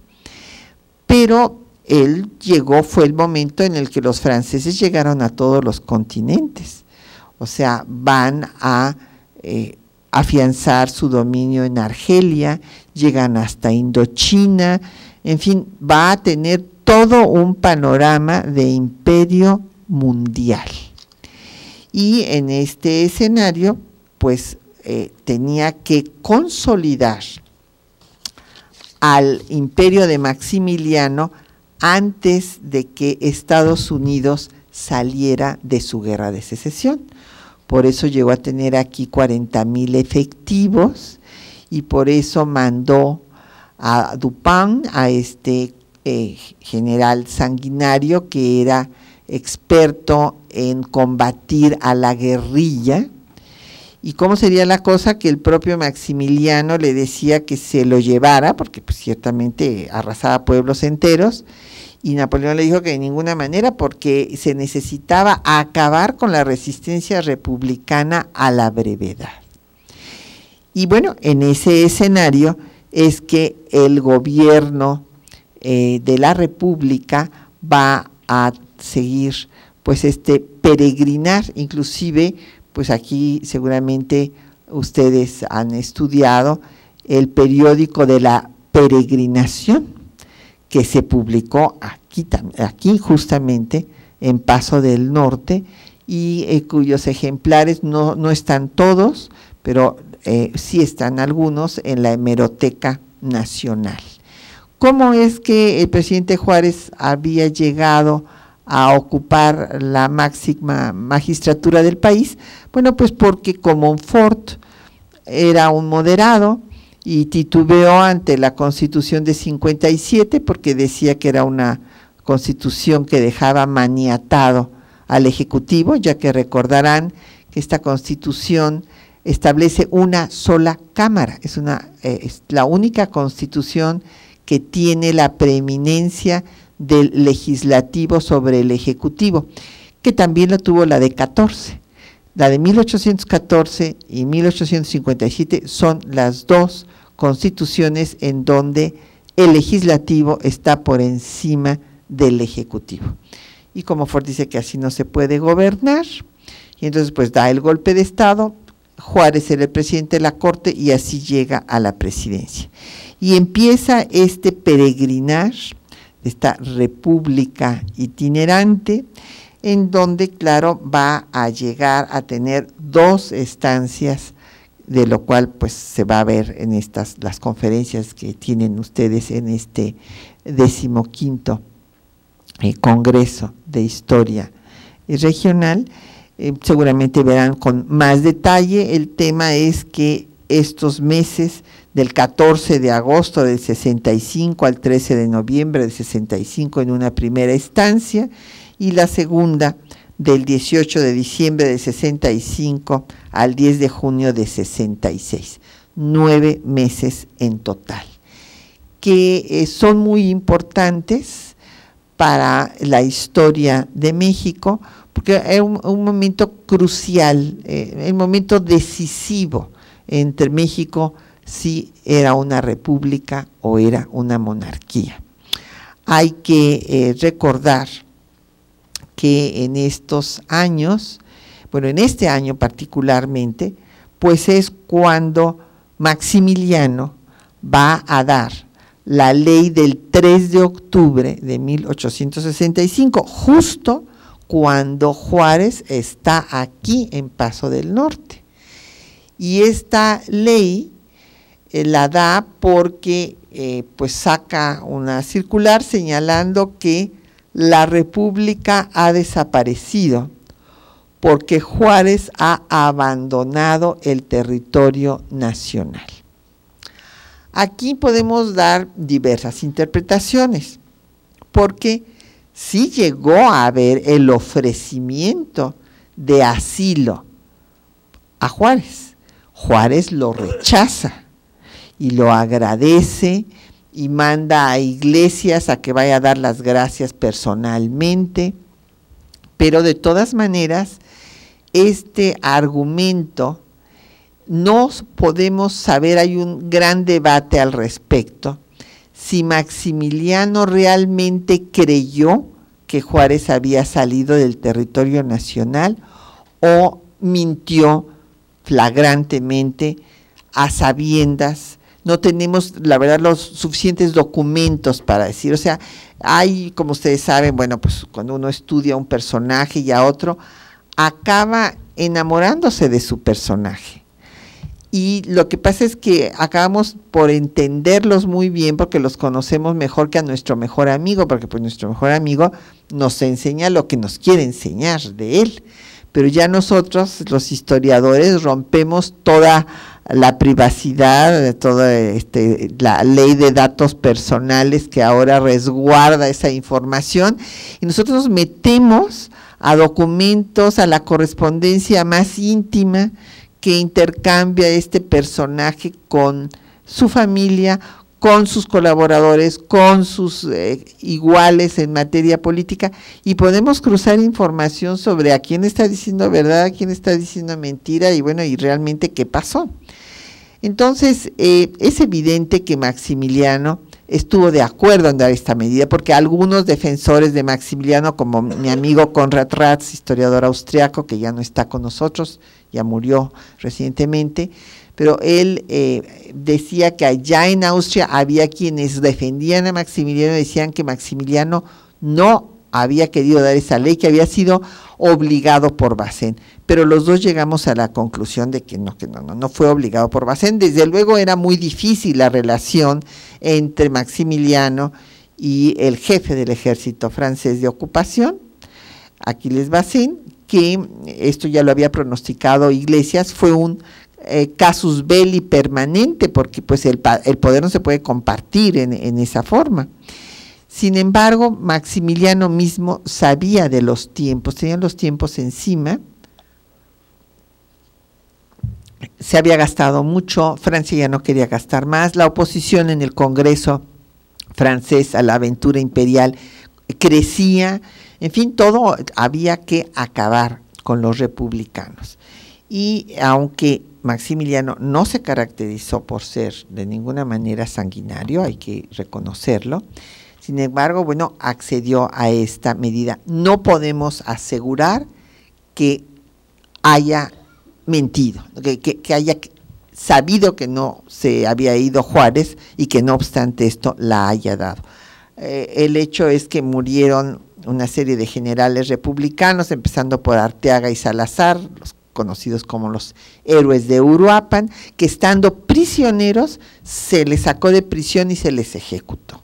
pero él llegó, fue el momento en el que los franceses llegaron a todos los continentes. O sea, van a eh, afianzar su dominio en Argelia, llegan hasta Indochina, en fin, va a tener todo un panorama de imperio mundial. Y en este escenario, pues eh, tenía que consolidar al imperio de Maximiliano antes de que Estados Unidos saliera de su guerra de secesión. Por eso llegó a tener aquí 40 mil efectivos y por eso mandó a Dupin, a este eh, general sanguinario que era experto en combatir a la guerrilla. ¿Y cómo sería la cosa? Que el propio Maximiliano le decía que se lo llevara, porque pues, ciertamente arrasaba pueblos enteros, y Napoleón le dijo que de ninguna manera, porque se necesitaba acabar con la resistencia republicana a la brevedad. Y bueno, en ese escenario es que el gobierno eh, de la República va a seguir pues este peregrinar, inclusive pues aquí seguramente ustedes han estudiado el periódico de la peregrinación que se publicó aquí, aquí justamente en Paso del Norte y eh, cuyos ejemplares no, no, están todos, pero eh, sí están algunos en la hemeroteca nacional. ¿Cómo es que el presidente Juárez había llegado a ocupar la máxima magistratura del país? Bueno, pues porque Comonfort era un moderado y titubeó ante la constitución de 57 porque decía que era una constitución que dejaba maniatado al Ejecutivo, ya que recordarán que esta constitución establece una sola Cámara, es, una, eh, la única constitución que tiene la preeminencia del legislativo sobre el ejecutivo, que también lo tuvo la de 14. La de 1814 y 1857 son las dos constituciones en donde el legislativo está por encima del ejecutivo. Y como Ford dice que así no se puede gobernar, y entonces pues da el golpe de Estado, Juárez era el presidente de la Corte y así llega a la presidencia. Y empieza este peregrinar, esta república itinerante, en donde, claro, va a llegar a tener dos estancias, de lo cual pues se va a ver en estas las conferencias que tienen ustedes en este decimoquinto eh, Congreso de Historia Regional. Eh, seguramente verán con más detalle. El tema es que estos meses del 14 de agosto del 65 al 13 de noviembre del 65 en una primera instancia y la segunda del 18 de diciembre de 65 al 10 de junio de 66. Nueve meses en total, que eh, son muy importantes para la historia de México, porque es un, momento crucial, eh, un momento decisivo entre México si era una república o era una monarquía. Hay que eh, recordar que en estos años, bueno, en este año particularmente, pues es cuando Maximiliano va a dar la ley del 3 de octubre de 1865, justo cuando Juárez está aquí en Paso del Norte. Y esta ley eh, la da porque eh, pues saca una circular señalando que la república ha desaparecido porque Juárez ha abandonado el territorio nacional. Aquí podemos dar diversas interpretaciones, porque sí llegó a haber el ofrecimiento de asilo a Juárez. Juárez lo rechaza y lo agradece y manda a iglesias a que vaya a dar las gracias personalmente, pero de todas maneras, este argumento no podemos saber, hay un gran debate al respecto, si Maximiliano realmente creyó que Juárez había salido del territorio nacional o mintió flagrantemente a sabiendas no tenemos, la verdad, los suficientes documentos para decir, o sea, hay, como ustedes saben, bueno, pues cuando uno estudia a un personaje y a otro, acaba enamorándose de su personaje. Y lo que pasa es que acabamos por entenderlos muy bien porque los conocemos mejor que a nuestro mejor amigo, porque pues nuestro mejor amigo nos enseña lo que nos quiere enseñar de él. Pero ya nosotros, los historiadores, rompemos toda la privacidad, toda este, la ley de datos personales que ahora resguarda esa información y nosotros nos metemos a documentos, a la correspondencia más íntima que intercambia este personaje con su familia, con sus colaboradores, con sus eh, iguales en materia política y podemos cruzar información sobre a quién está diciendo verdad, a quién está diciendo mentira y bueno, y realmente qué pasó. Entonces, eh, es evidente que Maximiliano estuvo de acuerdo en dar esta medida, porque algunos defensores de Maximiliano, como mi amigo Konrad Ratz, historiador austriaco, que ya no está con nosotros, ya murió recientemente, pero él eh, decía que allá en Austria había quienes defendían a Maximiliano decían que Maximiliano no había querido dar esa ley, que había sido obligado por Bacén. Pero los dos llegamos a la conclusión de que no, que no, no, no fue obligado por Bacén. Desde luego era muy difícil la relación entre Maximiliano y el jefe del ejército francés de ocupación, Aquiles Bacén, que esto ya lo había pronosticado Iglesias, fue un eh, casus belli permanente, porque pues el, el, poder no se puede compartir en, en esa forma. Sin embargo, Maximiliano mismo sabía de los tiempos, tenía los tiempos encima, se había gastado mucho, Francia ya no quería gastar más, la oposición en el Congreso francés a la aventura imperial crecía, en fin, todo había que acabar con los republicanos. Y aunque Maximiliano no se caracterizó por ser de ninguna manera sanguinario, hay que reconocerlo, sin embargo, bueno, accedió a esta medida. No podemos asegurar que haya mentido, que, haya sabido que no se había ido Juárez y que no obstante esto la haya dado. Eh, el hecho es que murieron una serie de generales republicanos, empezando por Arteaga y Salazar, los conocidos como los héroes de Uruapan, que estando prisioneros se les sacó de prisión y se les ejecutó.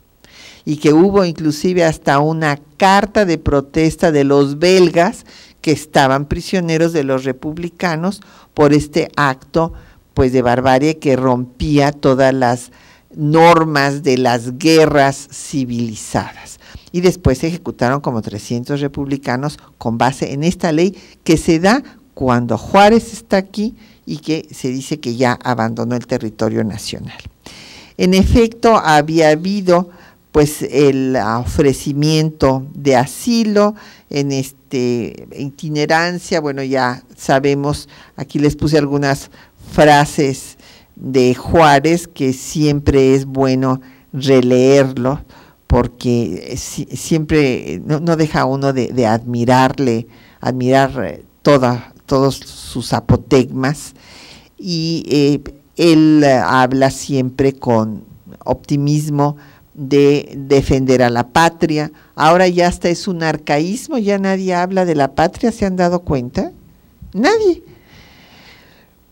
Y que hubo inclusive hasta una carta de protesta de los belgas que estaban prisioneros de los republicanos por este acto pues de barbarie que rompía todas las normas de las guerras civilizadas. Y después se ejecutaron como 300 republicanos con base en esta ley que se da cuando Juárez está aquí y que se dice que ya abandonó el territorio nacional. En efecto, había habido pues el ofrecimiento de asilo en este itinerancia, bueno, ya sabemos, aquí les puse algunas frases de Juárez que siempre es bueno releerlo porque siempre no, deja uno de, admirarle, admirar eh, todos sus apotegmas. Y eh, él habla siempre con optimismo de defender a la patria. Ahora ya hasta es un arcaísmo, ya nadie habla de la patria, ¿se han dado cuenta? Nadie.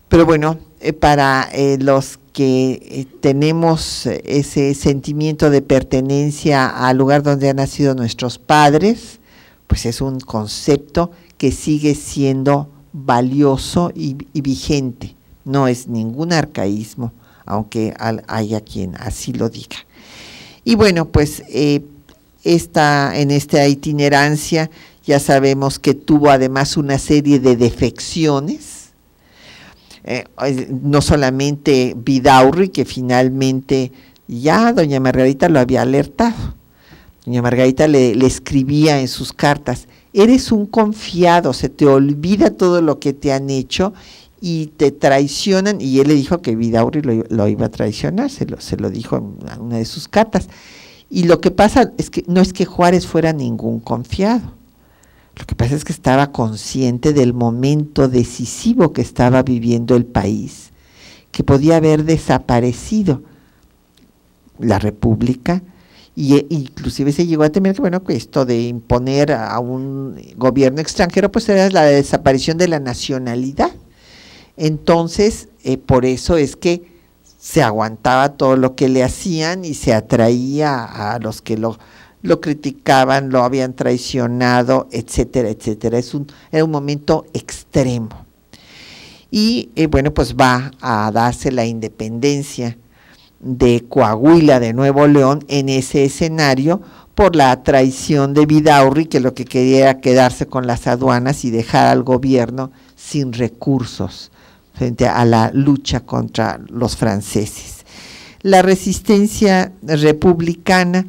Pero bueno, eh, para eh, los que eh, tenemos ese sentimiento de pertenencia al lugar donde han nacido nuestros padres, pues es un concepto que sigue siendo valioso y vigente. No es ningún arcaísmo, aunque haya quien así lo diga. Y bueno, pues eh, esta, en esta itinerancia ya sabemos que tuvo además una serie de defecciones, eh, no solamente Vidaurri, que finalmente ya doña Margarita lo había alertado. Doña Margarita le, le, escribía en sus cartas, eres un confiado, se te olvida todo lo que te han hecho y te traicionan, y él le dijo que Vidauri lo, iba a traicionar, se lo, se lo dijo en una de sus cartas. Y lo que pasa es que no es que Juárez fuera ningún confiado, lo que pasa es que estaba consciente del momento decisivo que estaba viviendo el país, que podía haber desaparecido la República, y e, inclusive se llegó a temer que bueno que esto de imponer a un gobierno extranjero pues era la desaparición de la nacionalidad entonces, eh, por eso es que se aguantaba todo lo que le hacían y se atraía a los que lo, criticaban, lo habían traicionado, etcétera, etcétera. Es un, era un momento extremo. Y eh, bueno, pues va a darse la independencia de Coahuila de Nuevo León en ese escenario por la traición de Vidaurri, que lo que quería era quedarse con las aduanas y dejar al gobierno sin recursos frente a la lucha contra los franceses. La resistencia republicana,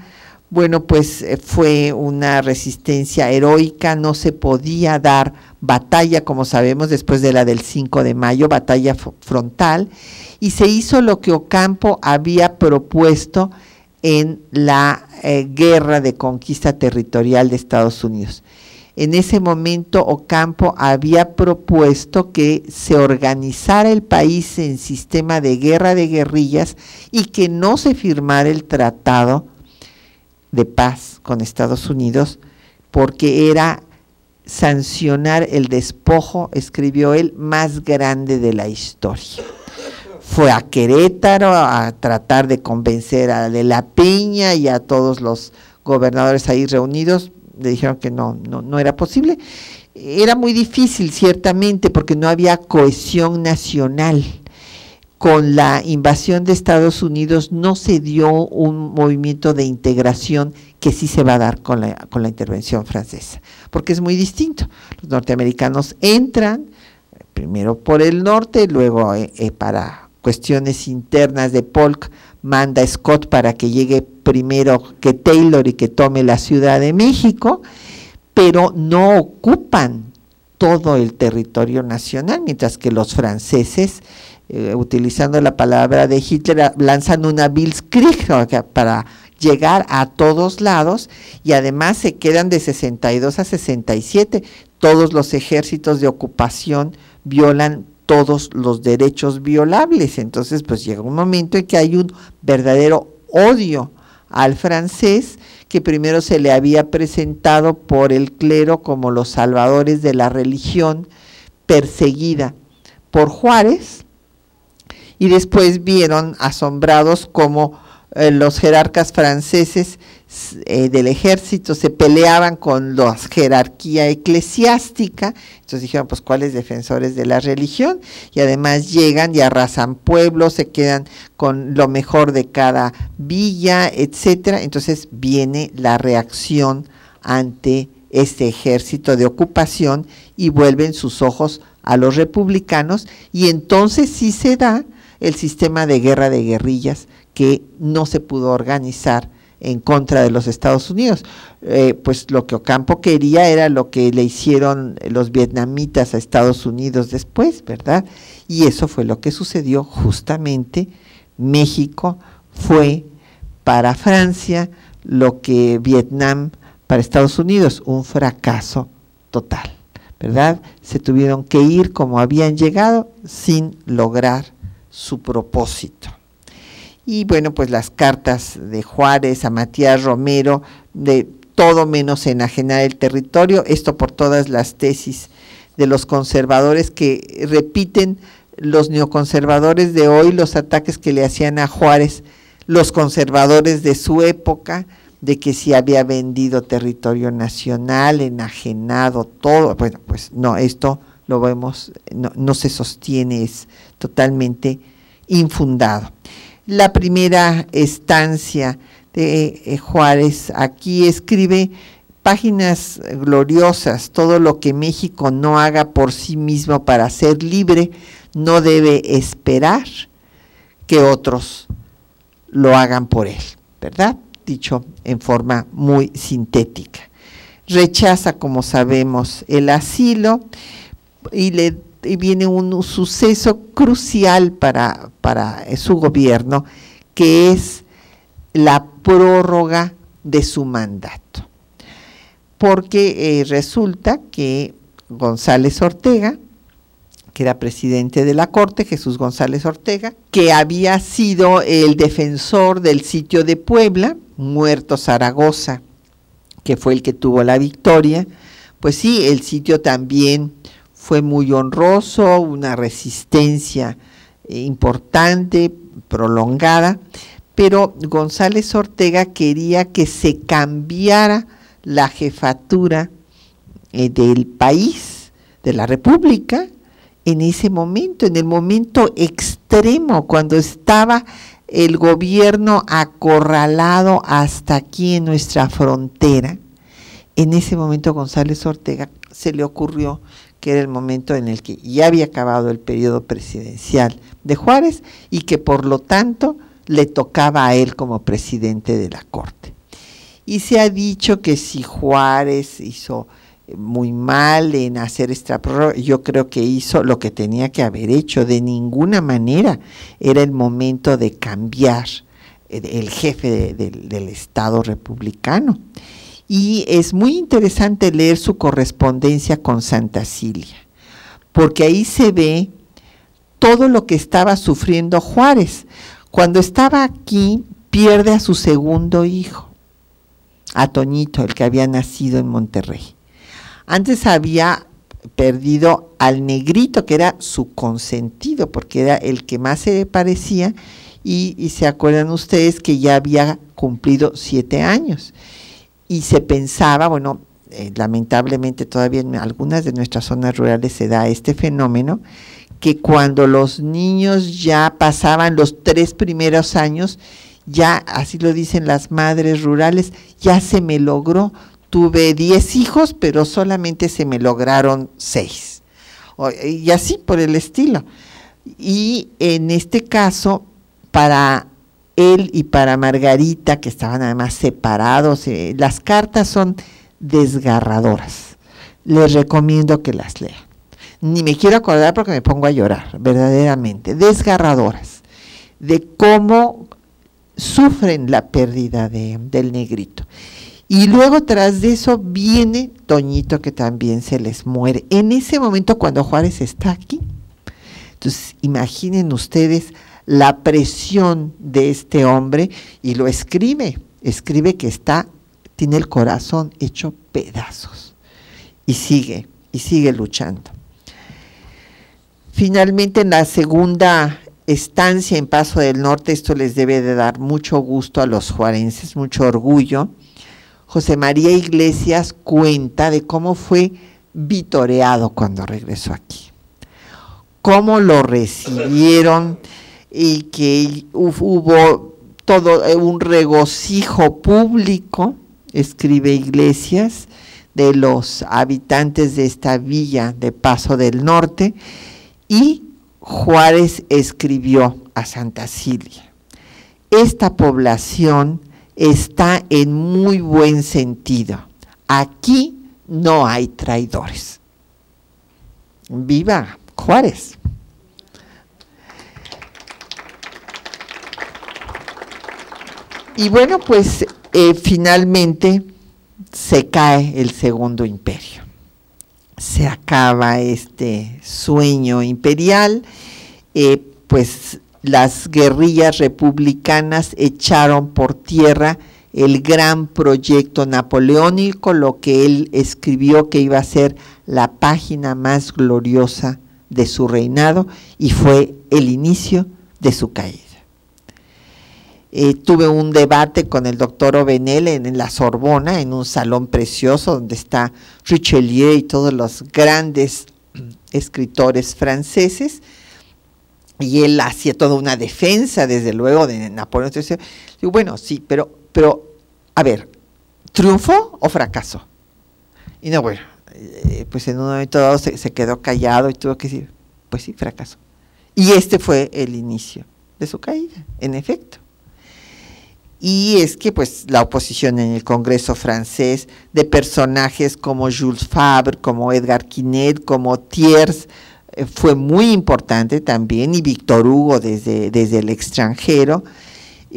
bueno, pues eh, fue una resistencia heroica, no se podía dar batalla, como sabemos, después de la del 5 de mayo, batalla frontal, y se hizo lo que Ocampo había propuesto en la eh, guerra de conquista territorial de Estados Unidos en ese momento Ocampo había propuesto que se organizara el país en sistema de guerra de guerrillas y que no se firmara el tratado de paz con Estados Unidos porque era sancionar el despojo, escribió él, más grande de la historia. Fue a Querétaro a tratar de convencer a De la Peña y a todos los gobernadores ahí reunidos, le dijeron que no, no, no era posible. Era muy difícil, ciertamente, porque no había cohesión nacional. Con la invasión de Estados Unidos no se dio un movimiento de integración que sí se va a dar con la, con la intervención francesa, porque es muy distinto. Los norteamericanos entran primero por el norte, luego eh, eh, para cuestiones internas de Polk manda Scott para que llegue primero que Taylor y que tome la Ciudad de México, pero no ocupan todo el territorio nacional, mientras que los franceses, eh, utilizando la palabra de Hitler, lanzan una Blitzkrieg para llegar a todos lados y además se quedan de 62 a 67. Todos los ejércitos de ocupación violan todos los derechos violables. Entonces, pues llega un momento en que hay un verdadero odio al francés que primero se le había presentado por el clero como los salvadores de la religión perseguida por Juárez y después vieron asombrados como eh, los jerarcas franceses eh, del ejército se peleaban con la jerarquía eclesiástica, entonces dijeron, pues, ¿cuáles defensores de la religión? Y además llegan y arrasan pueblos, se quedan con lo mejor de cada villa, etcétera. Entonces viene la reacción ante este ejército de ocupación y vuelven sus ojos a los republicanos y entonces sí se da el sistema de guerra de guerrillas que no se pudo organizar en contra de los Estados Unidos. Eh, pues lo que Ocampo quería era lo que le hicieron los vietnamitas a Estados Unidos después, ¿verdad? Y eso fue lo que sucedió justamente. México fue para Francia lo que Vietnam para Estados Unidos, un fracaso total, ¿verdad? Se tuvieron que ir como habían llegado sin lograr su propósito. Y bueno, pues las cartas de Juárez a Matías Romero, de todo menos enajenar el territorio, esto por todas las tesis de los conservadores que repiten los neoconservadores de hoy, los ataques que le hacían a Juárez, los conservadores de su época, de que si había vendido territorio nacional, enajenado todo. Bueno, pues no, esto lo vemos, no, no se sostiene, es totalmente infundado la primera estancia de eh, Juárez. Aquí escribe páginas gloriosas, todo lo que México no haga por sí mismo para ser libre, no debe esperar que otros lo hagan por él, ¿verdad? Dicho en forma muy sintética. Rechaza, como sabemos, el asilo y le viene un suceso crucial para, para su gobierno, que es la prórroga de su mandato. Porque eh, resulta que González Ortega, que era presidente de la Corte, Jesús González Ortega, que había sido el defensor del sitio de Puebla, muerto Zaragoza, que fue el que tuvo la victoria, pues sí, el sitio también fue muy honroso, una resistencia eh, importante, prolongada, pero González Ortega quería que se cambiara la jefatura eh, del país, de la República, en ese momento, en el momento extremo, cuando estaba el gobierno acorralado hasta aquí en nuestra frontera. En ese momento González Ortega se le ocurrió que era el momento en el que ya había acabado el periodo presidencial de Juárez y que por lo tanto le tocaba a él como presidente de la Corte. Y se ha dicho que si Juárez hizo eh, muy mal en hacer esta prórroga, yo creo que hizo lo que tenía que haber hecho. De ninguna manera era el momento de cambiar eh, el jefe del Estado republicano y es muy interesante leer su correspondencia con Santa Cilia, porque ahí se ve todo lo que estaba sufriendo Juárez. Cuando estaba aquí, pierde a su segundo hijo, a Toñito, el que había nacido en Monterrey. Antes había perdido al negrito, que era su consentido, porque era el que más se le parecía, y, y se acuerdan ustedes que ya había cumplido siete años y se pensaba, bueno, eh, lamentablemente todavía en algunas de nuestras zonas rurales se da este fenómeno, que cuando los niños ya pasaban los tres primeros años, ya, así lo dicen las madres rurales, ya se me logró, tuve diez hijos, pero solamente se me lograron seis. Y así por el estilo. Y en este caso, para él y para Margarita, que estaban además separados. Eh, las cartas son desgarradoras. les recomiendo que las lean. Ni me quiero acordar porque me pongo a llorar, verdaderamente, desgarradoras, de cómo sufren la pérdida del negrito. Y luego tras de eso viene Toñito que también se les muere. En ese momento cuando Juárez está aquí. Entonces imaginen ustedes la presión de este hombre y lo escribe. Escribe que está, tiene el corazón hecho pedazos. Y sigue, y sigue luchando. Finalmente en la segunda estancia en Paso del Norte, esto les debe de dar mucho gusto a los juarenses, mucho orgullo José María Iglesias cuenta de cómo fue vitoreado cuando regresó aquí, cómo lo recibieron y que hubo todo eh, un regocijo público, escribe Iglesias, de los habitantes de esta villa de Paso del Norte, y Juárez escribió a Santa Cilia. Esta población está en muy buen sentido. Aquí no hay traidores. Viva Juárez. Y bueno, pues eh, finalmente se cae el segundo imperio. Se acaba este sueño imperial, eh, pues las guerrillas republicanas echaron por tierra el gran proyecto napoleónico, lo que él escribió que iba a ser la página más gloriosa de su reinado y fue el inicio de su caída. Eh, tuve un debate con el doctor Obenel en, la Sorbona, en un salón precioso donde está Richelieu y todos los grandes escritores franceses, y él hacía toda una defensa, desde luego, de Napoleón. Digo, bueno, sí, pero, pero, a ver, ¿triunfo o fracaso? Y no, bueno, eh, pues en un momento dado se, se, quedó callado y tuvo que decir, pues sí, fracaso. Y este fue el inicio de su caída, en efecto. Y es que pues la oposición en el Congreso francés de personajes como Jules Favre, como Edgar Quinet, como Thiers, fue muy importante también, y Víctor Hugo desde, desde el extranjero,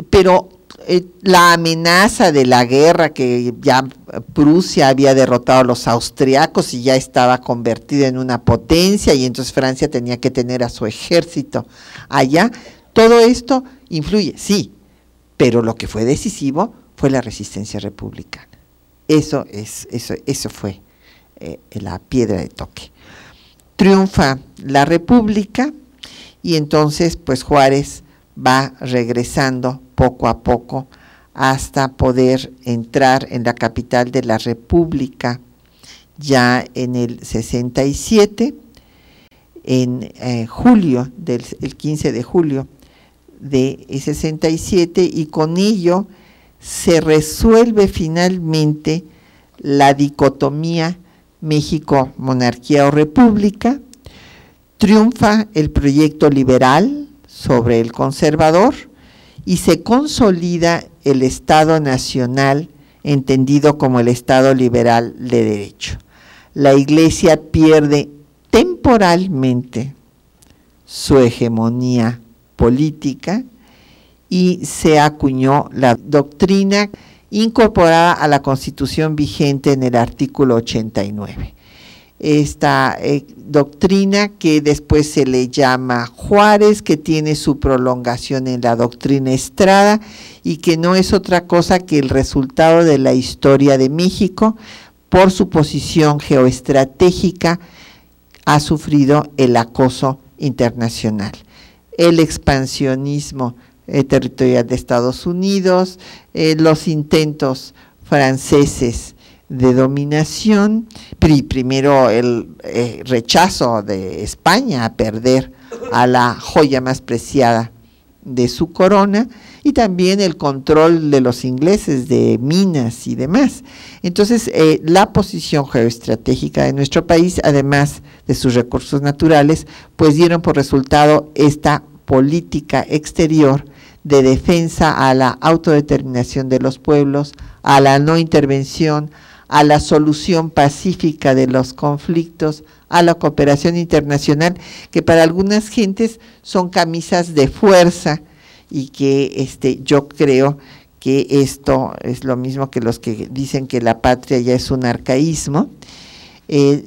pero eh, la amenaza de la guerra, que ya Prusia había derrotado a los austriacos y ya estaba convertida en una potencia, y entonces Francia tenía que tener a su ejército allá, todo esto influye, sí, pero lo que fue decisivo fue la resistencia republicana. Eso, es, eso, eso fue eh, la piedra de toque triunfa la República y entonces pues Juárez va regresando poco a poco hasta poder entrar en la capital de la República ya en el 67, en eh, julio, del, el 15 de julio de 67, y con ello se resuelve finalmente la dicotomía México, monarquía o república, triunfa el proyecto liberal sobre el conservador y se consolida el Estado nacional entendido como el Estado liberal de derecho. La Iglesia pierde temporalmente su hegemonía política y se acuñó la doctrina incorporada a la Constitución vigente en el artículo 89. Esta eh, doctrina que después se le llama Juárez, que tiene su prolongación en la doctrina Estrada y que no es otra cosa que el resultado de la historia de México por su posición geoestratégica ha sufrido el acoso internacional. El expansionismo eh, territorial de Estados Unidos, eh, los intentos franceses de dominación, primero el eh, rechazo de España a perder a la joya más preciada de su corona y también el control de los ingleses de minas y demás. Entonces, la posición geoestratégica de nuestro país, además de sus recursos naturales, pues dieron por resultado esta política exterior de defensa a la autodeterminación de los pueblos, a la no intervención, a la solución pacífica de los conflictos, a la cooperación internacional, que para algunas gentes son camisas de fuerza y que este, yo creo que esto es lo mismo que los que dicen que la patria ya es un arcaísmo, eh,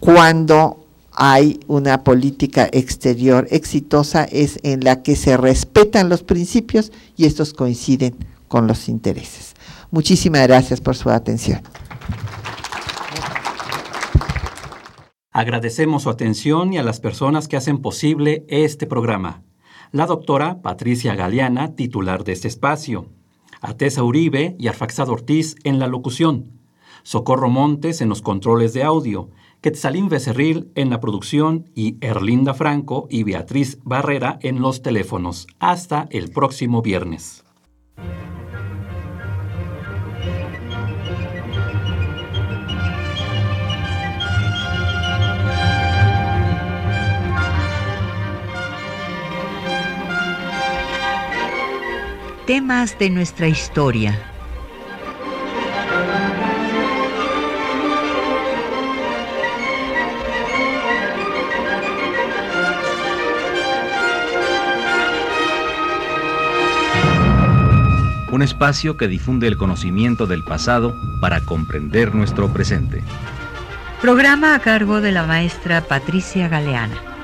cuando hay una política exterior exitosa es en la que se respetan los principios y estos coinciden con los intereses. Muchísimas gracias por su atención. Agradecemos su atención y a las personas que hacen posible este programa. La doctora Patricia Galeana, titular de este espacio. Atesa Uribe y Arfaxado Ortiz en la locución. Socorro Montes en los controles de audio. Quetzalín Becerril en la producción y Erlinda Franco y Beatriz Barrera en los teléfonos. Hasta el próximo viernes. Temas de nuestra historia. Un espacio que difunde el conocimiento del pasado para comprender nuestro presente. Programa a cargo de la maestra Patricia Galeana.